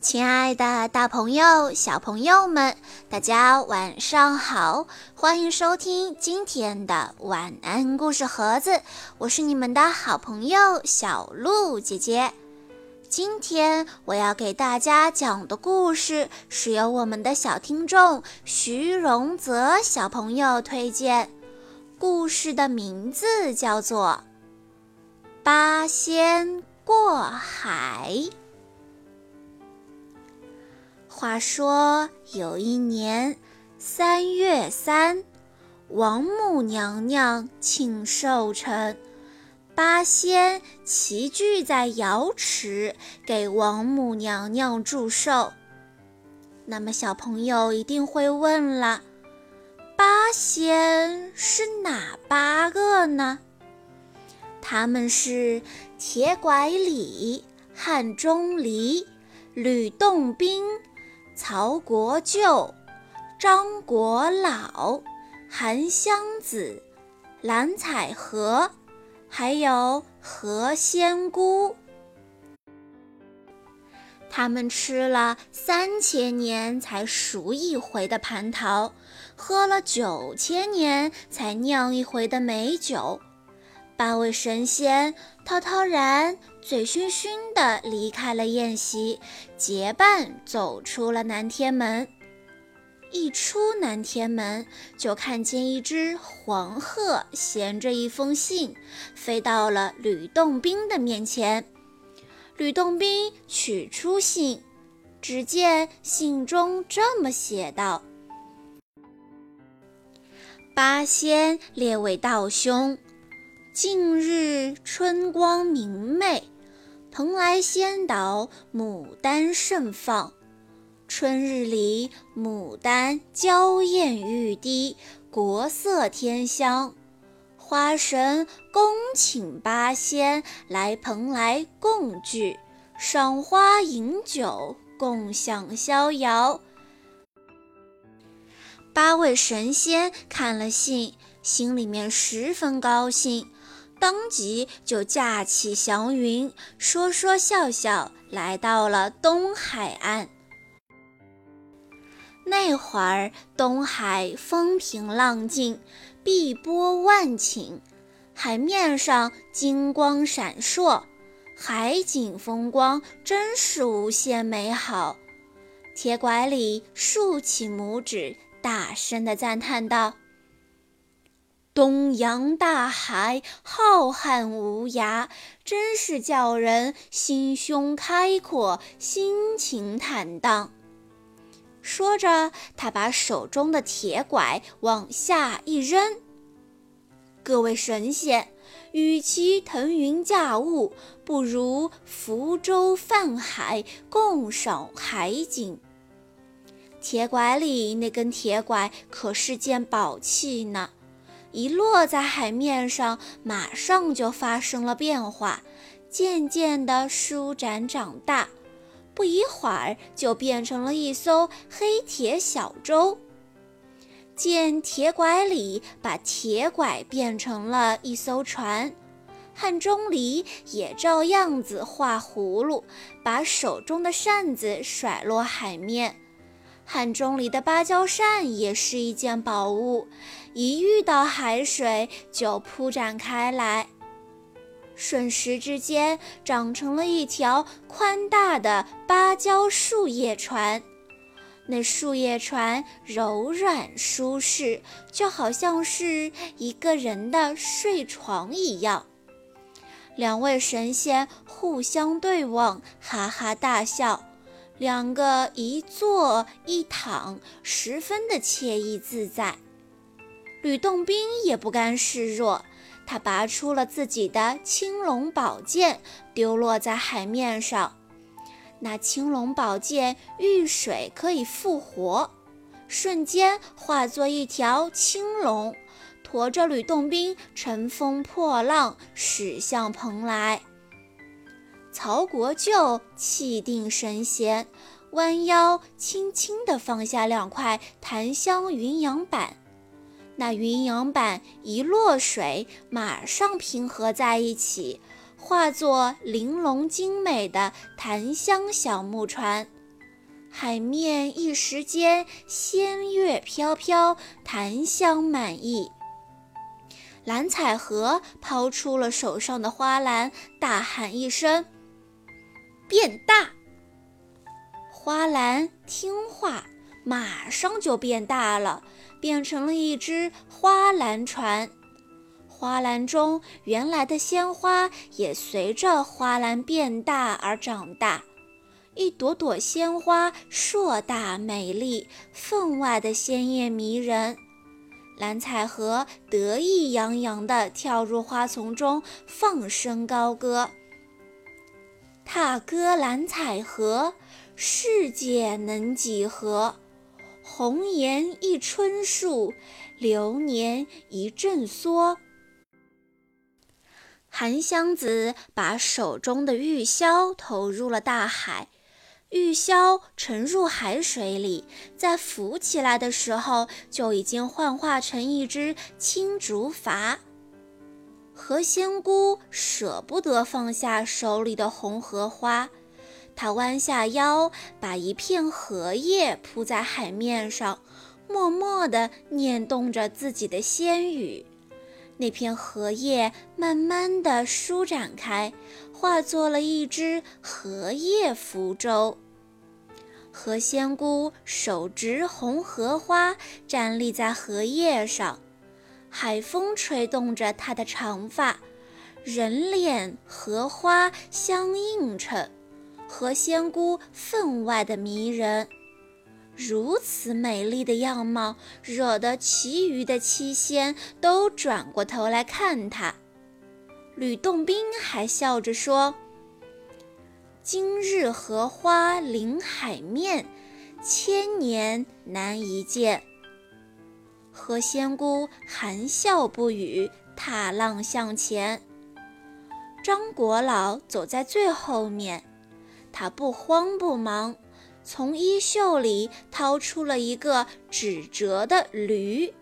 亲爱的，大朋友、小朋友们，大家晚上好！欢迎收听今天的晚安故事盒子，我是你们的好朋友小鹿姐姐。今天我要给大家讲的故事是由我们的小听众徐荣泽小朋友推荐，故事的名字叫做《八仙过海》。话说有一年三月三，王母娘娘庆寿辰，八仙齐聚在瑶池给王母娘娘祝寿。那么小朋友一定会问了：八仙是哪八个呢？他们是铁拐李、汉钟离、吕洞宾。曹国舅、张国老、韩湘子、蓝采和，还有何仙姑，他们吃了三千年才熟一回的蟠桃，喝了九千年才酿一回的美酒。八位神仙滔滔然、醉醺醺地离开了宴席，结伴走出了南天门。一出南天门，就看见一只黄鹤衔着一封信，飞到了吕洞宾的面前。吕洞宾取出信，只见信中这么写道：“八仙列位道兄。”近日春光明媚，蓬莱仙岛牡丹盛放。春日里牡丹娇艳欲滴，国色天香。花神恭请八仙来蓬莱共聚，赏花饮酒，共享逍遥。八位神仙看了信，心里面十分高兴。当即就驾起祥云，说说笑笑来到了东海岸。那会儿东海风平浪静，碧波万顷，海面上金光闪烁，海景风光真是无限美好。铁拐李竖起拇指，大声地赞叹道。东洋大海浩瀚无涯，真是叫人心胸开阔、心情坦荡。说着，他把手中的铁拐往下一扔：“各位神仙，与其腾云驾雾，不如浮舟泛海，共赏海景。”铁拐里那根铁拐可是件宝器呢。一落在海面上，马上就发生了变化，渐渐地舒展长大，不一会儿就变成了一艘黑铁小舟。见铁拐李把铁拐变成了一艘船，汉钟离也照样子画葫芦，把手中的扇子甩落海面。汉钟离的芭蕉扇也是一件宝物，一遇到海水就铺展开来，瞬时之间长成了一条宽大的芭蕉树叶船。那树叶船柔软舒适，就好像是一个人的睡床一样。两位神仙互相对望，哈哈大笑。两个一坐一躺，十分的惬意自在。吕洞宾也不甘示弱，他拔出了自己的青龙宝剑，丢落在海面上。那青龙宝剑遇水可以复活，瞬间化作一条青龙，驮着吕洞宾乘风破浪，驶向蓬莱。曹国舅气定神闲，弯腰轻轻地放下两块檀香云阳板，那云阳板一落水，马上平合在一起，化作玲珑精美的檀香小木船。海面一时间仙乐飘飘，檀香满溢。蓝采和抛出了手上的花篮，大喊一声：“变大！”花篮听话，马上就变大了，变成了一只花篮船。花篮中原来的鲜花也随着花篮变大而长大，一朵朵鲜花硕大美丽，分外的鲜艳迷人。蓝采和得意洋洋地跳入花丛中，放声高歌：“踏歌蓝采和，世界能几何？红颜一春树，流年一阵梭。”韩湘子把手中的玉箫投入了大海。玉箫沉入海水里，在浮起来的时候，就已经幻化成一只青竹筏。何仙姑舍不得放下手里的红荷花，她弯下腰，把一片荷叶铺在海面上，默默地念动着自己的仙语。那片荷叶慢慢地舒展开，化作了一只荷叶浮舟。何仙姑手执红荷花，站立在荷叶上，海风吹动着她的长发，人脸荷花相映衬，何仙姑分外的迷人。如此美丽的样貌，惹得其余的七仙都转过头来看她。吕洞宾还笑着说。今日荷花临海面，千年难一见。何仙姑含笑不语，踏浪向前。张国老走在最后面，他不慌不忙，从衣袖里掏出了一个纸折的驴，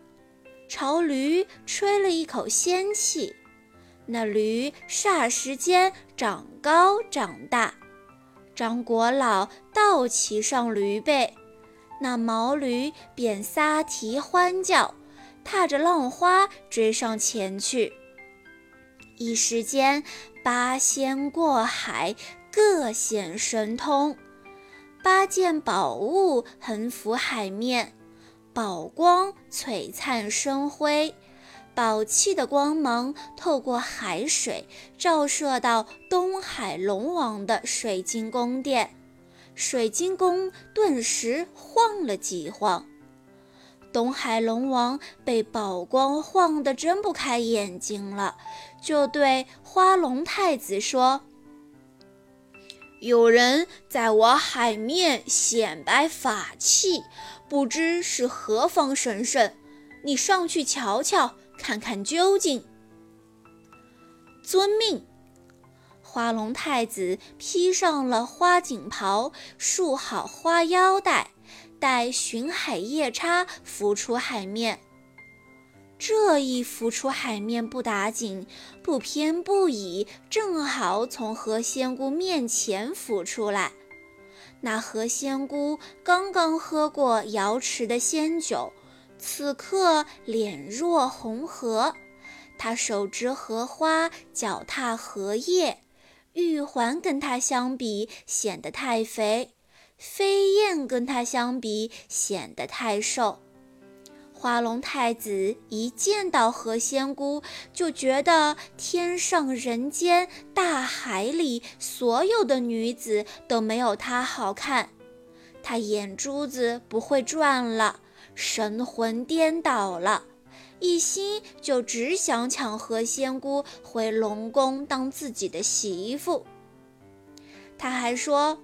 朝驴吹了一口仙气，那驴霎时间长高长大。张国老倒骑上驴背，那毛驴便撒蹄欢叫，踏着浪花追上前去。一时间，八仙过海，各显神通，八件宝物横浮海面，宝光璀璨生辉。宝气的光芒透过海水，照射到东海龙王的水晶宫殿，水晶宫顿时晃了几晃。东海龙王被宝光晃得睁不开眼睛了，就对花龙太子说：“有人在我海面显摆法器，不知是何方神圣，你上去瞧瞧。”看看究竟。遵命。花龙太子披上了花锦袍，束好花腰带，待巡海夜叉浮出海面。这一浮出海面不打紧，不偏不倚，正好从何仙姑面前浮出来。那何仙姑刚刚喝过瑶池的仙酒。此刻脸若红荷，她手执荷花，脚踏荷叶，玉环跟她相比显得太肥，飞燕跟她相比显得太瘦。花龙太子一见到何仙姑，就觉得天上人间、大海里所有的女子都没有她好看，他眼珠子不会转了。神魂颠倒了，一心就只想抢何仙姑回龙宫当自己的媳妇。他还说：“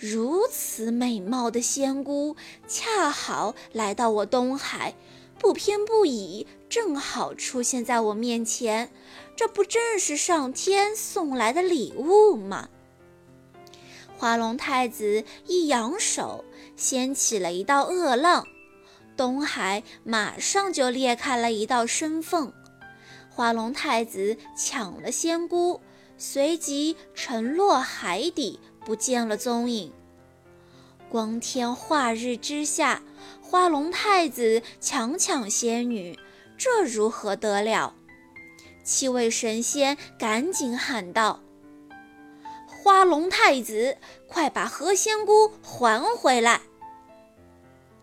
如此美貌的仙姑，恰好来到我东海，不偏不倚，正好出现在我面前，这不正是上天送来的礼物吗？”花龙太子一扬手，掀起了一道恶浪，东海马上就裂开了一道深缝。花龙太子抢了仙姑，随即沉落海底，不见了踪影。光天化日之下，花龙太子强抢仙女，这如何得了？七位神仙赶紧喊道：“花龙太子，快把何仙姑还回来！”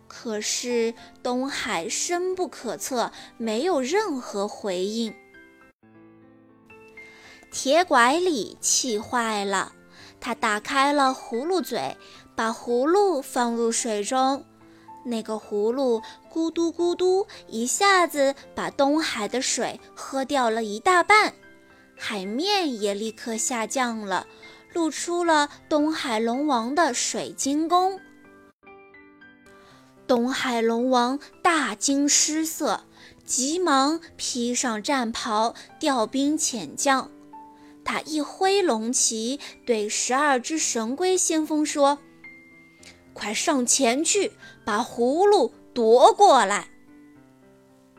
可是东海深不可测，没有任何回应。铁拐李气坏了，他打开了葫芦嘴。把葫芦放入水中，那个葫芦咕嘟咕嘟，一下子把东海的水喝掉了一大半，海面也立刻下降了，露出了东海龙王的水晶宫。东海龙王大惊失色，急忙披上战袍，调兵遣将。他一挥龙旗，对十二只神龟先锋说。快上前去，把葫芦夺过来！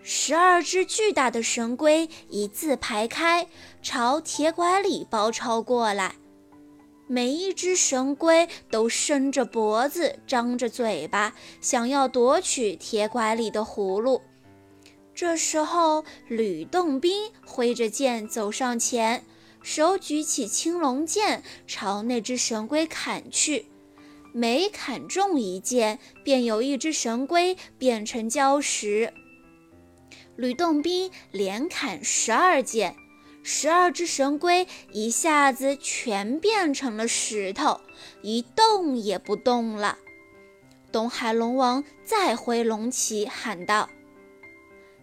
十二只巨大的神龟一字排开，朝铁拐李包抄过来。每一只神龟都伸着脖子，张着嘴巴，想要夺取铁拐李的葫芦。这时候，吕洞宾挥着剑走上前，手举起青龙剑，朝那只神龟砍去。每砍中一剑，便有一只神龟变成礁石。吕洞宾连砍十二剑，十二只神龟一下子全变成了石头，一动也不动了。东海龙王再挥龙旗，喊道：“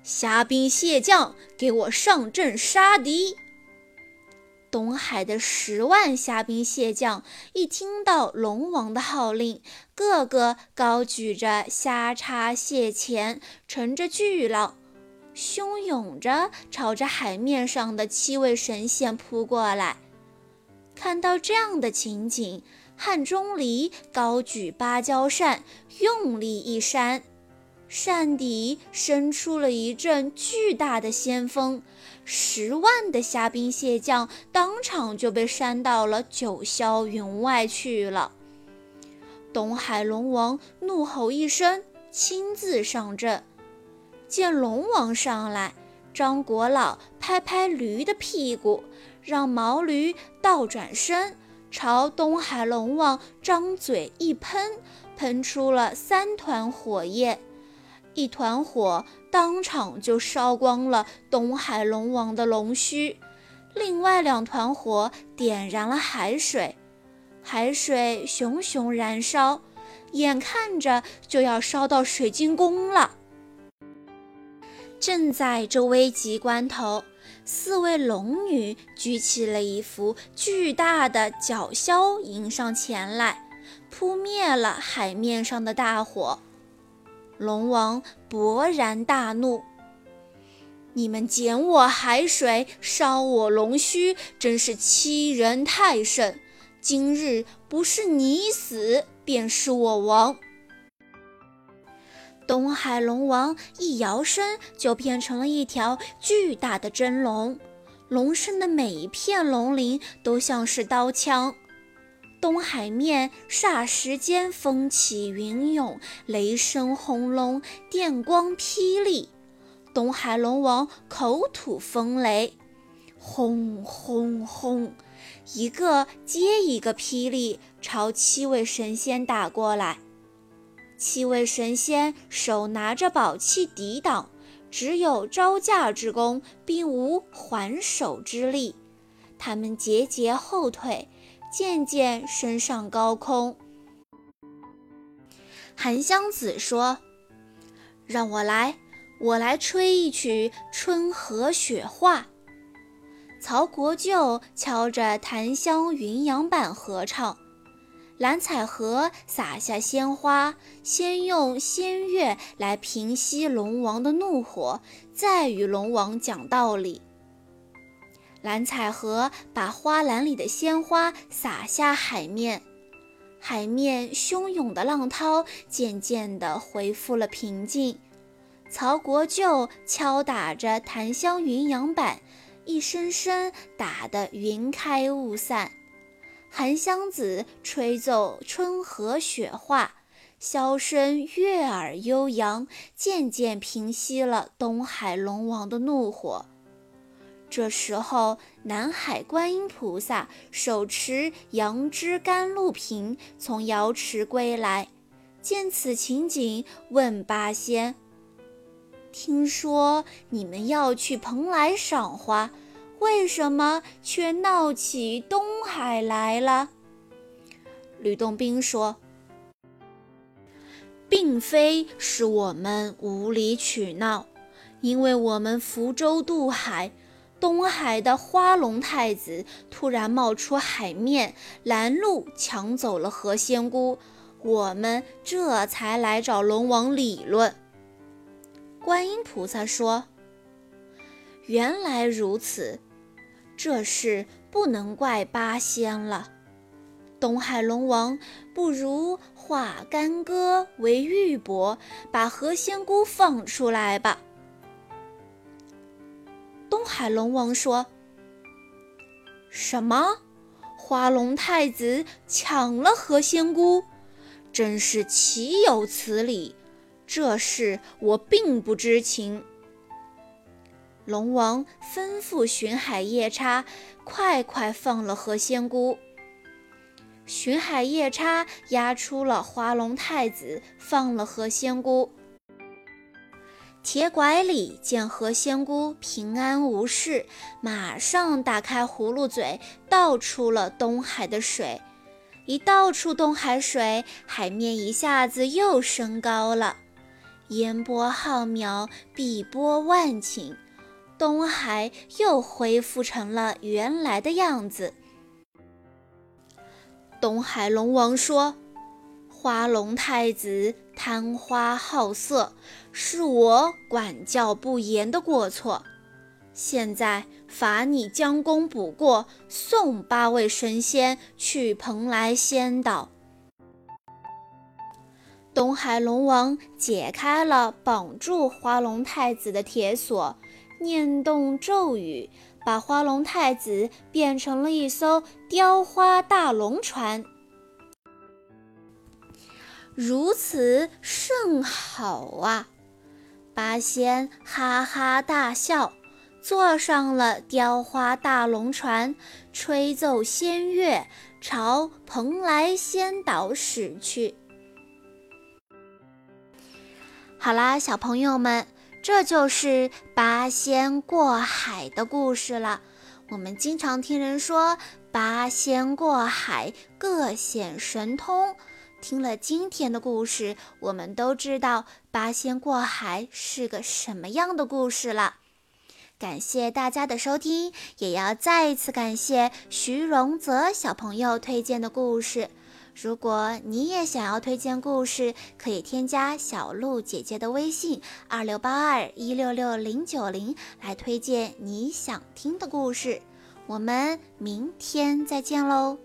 虾兵蟹将，给我上阵杀敌！”东海的十万虾兵蟹将一听到龙王的号令，个个高举着虾叉蟹钳，乘着巨浪，汹涌着朝着海面上的七位神仙扑过来。看到这样的情景，汉钟离高举芭蕉扇，用力一扇。扇底伸出了一阵巨大的仙风，十万的虾兵蟹将当场就被扇到了九霄云外去了。东海龙王怒吼一声，亲自上阵。见龙王上来，张国老拍拍驴的屁股，让毛驴倒转身，朝东海龙王张嘴一喷，喷出了三团火焰。一团火当场就烧光了东海龙王的龙须，另外两团火点燃了海水，海水熊熊燃烧，眼看着就要烧到水晶宫了。正在这危急关头，四位龙女举起了一幅巨大的角枭，迎上前来，扑灭了海面上的大火。龙王勃然大怒：“你们捡我海水，烧我龙须，真是欺人太甚！今日不是你死，便是我亡。”东海龙王一摇身，就变成了一条巨大的真龙，龙身的每一片龙鳞都像是刀枪。东海面霎时间风起云涌，雷声轰隆，电光霹雳。东海龙王口吐风雷，轰轰轰，一个接一个霹雳朝七位神仙打过来。七位神仙手拿着宝器抵挡，只有招架之功，并无还手之力。他们节节后退。渐渐升上高空。韩湘子说：“让我来，我来吹一曲《春和雪化》。”曹国舅敲着檀香云阳板合唱。蓝采和撒下鲜花，先用仙乐来平息龙王的怒火，再与龙王讲道理。蓝采和把花篮里的鲜花洒下海面，海面汹涌的浪涛渐渐地恢复了平静。曹国舅敲打着檀香云阳板，一声声打得云开雾散。韩湘子吹奏春和雪化，箫声悦耳悠扬，渐渐平息了东海龙王的怒火。这时候，南海观音菩萨手持杨枝甘露瓶从瑶池归来，见此情景，问八仙：“听说你们要去蓬莱赏花，为什么却闹起东海来了？”吕洞宾说：“并非是我们无理取闹，因为我们福州渡海。”东海的花龙太子突然冒出海面，拦路抢走了何仙姑，我们这才来找龙王理论。观音菩萨说：“原来如此，这事不能怪八仙了。东海龙王不如化干戈为玉帛，把何仙姑放出来吧。”东海龙王说：“什么？花龙太子抢了何仙姑？真是岂有此理！这事我并不知情。”龙王吩咐巡海夜叉，快快放了何仙姑。巡海夜叉押出了花龙太子，放了何仙姑。铁拐李见何仙姑平安无事，马上打开葫芦嘴，倒出了东海的水。一倒出东海水，海面一下子又升高了，烟波浩渺，碧波万顷，东海又恢复成了原来的样子。东海龙王说。花龙太子贪花好色，是我管教不严的过错。现在罚你将功补过，送八位神仙去蓬莱仙岛。东海龙王解开了绑住花龙太子的铁锁，念动咒语，把花龙太子变成了一艘雕花大龙船。如此甚好啊！八仙哈哈大笑，坐上了雕花大龙船，吹奏仙乐，朝蓬莱仙岛驶去。好啦，小朋友们，这就是八仙过海的故事了。我们经常听人说，八仙过海，各显神通。听了今天的故事，我们都知道八仙过海是个什么样的故事了。感谢大家的收听，也要再一次感谢徐荣泽小朋友推荐的故事。如果你也想要推荐故事，可以添加小鹿姐姐的微信二六八二一六六零九零来推荐你想听的故事。我们明天再见喽！